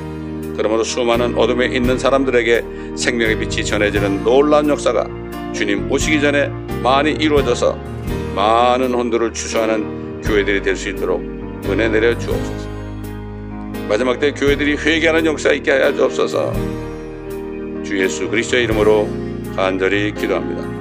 [SPEAKER 1] 그러므로 수많은 어둠에 있는 사람들에게 생명의 빛이 전해지는 놀라운 역사가 주님 오시기 전에 많이 이루어져서 많은 혼들을 추수하는 교회들이 될 수 있도록 은혜 내려 주옵소서. 마지막 때 교회들이 회개하는 역사 있게 하여 주옵소서. 주 예수 그리스도의 이름으로 간절히 기도합니다.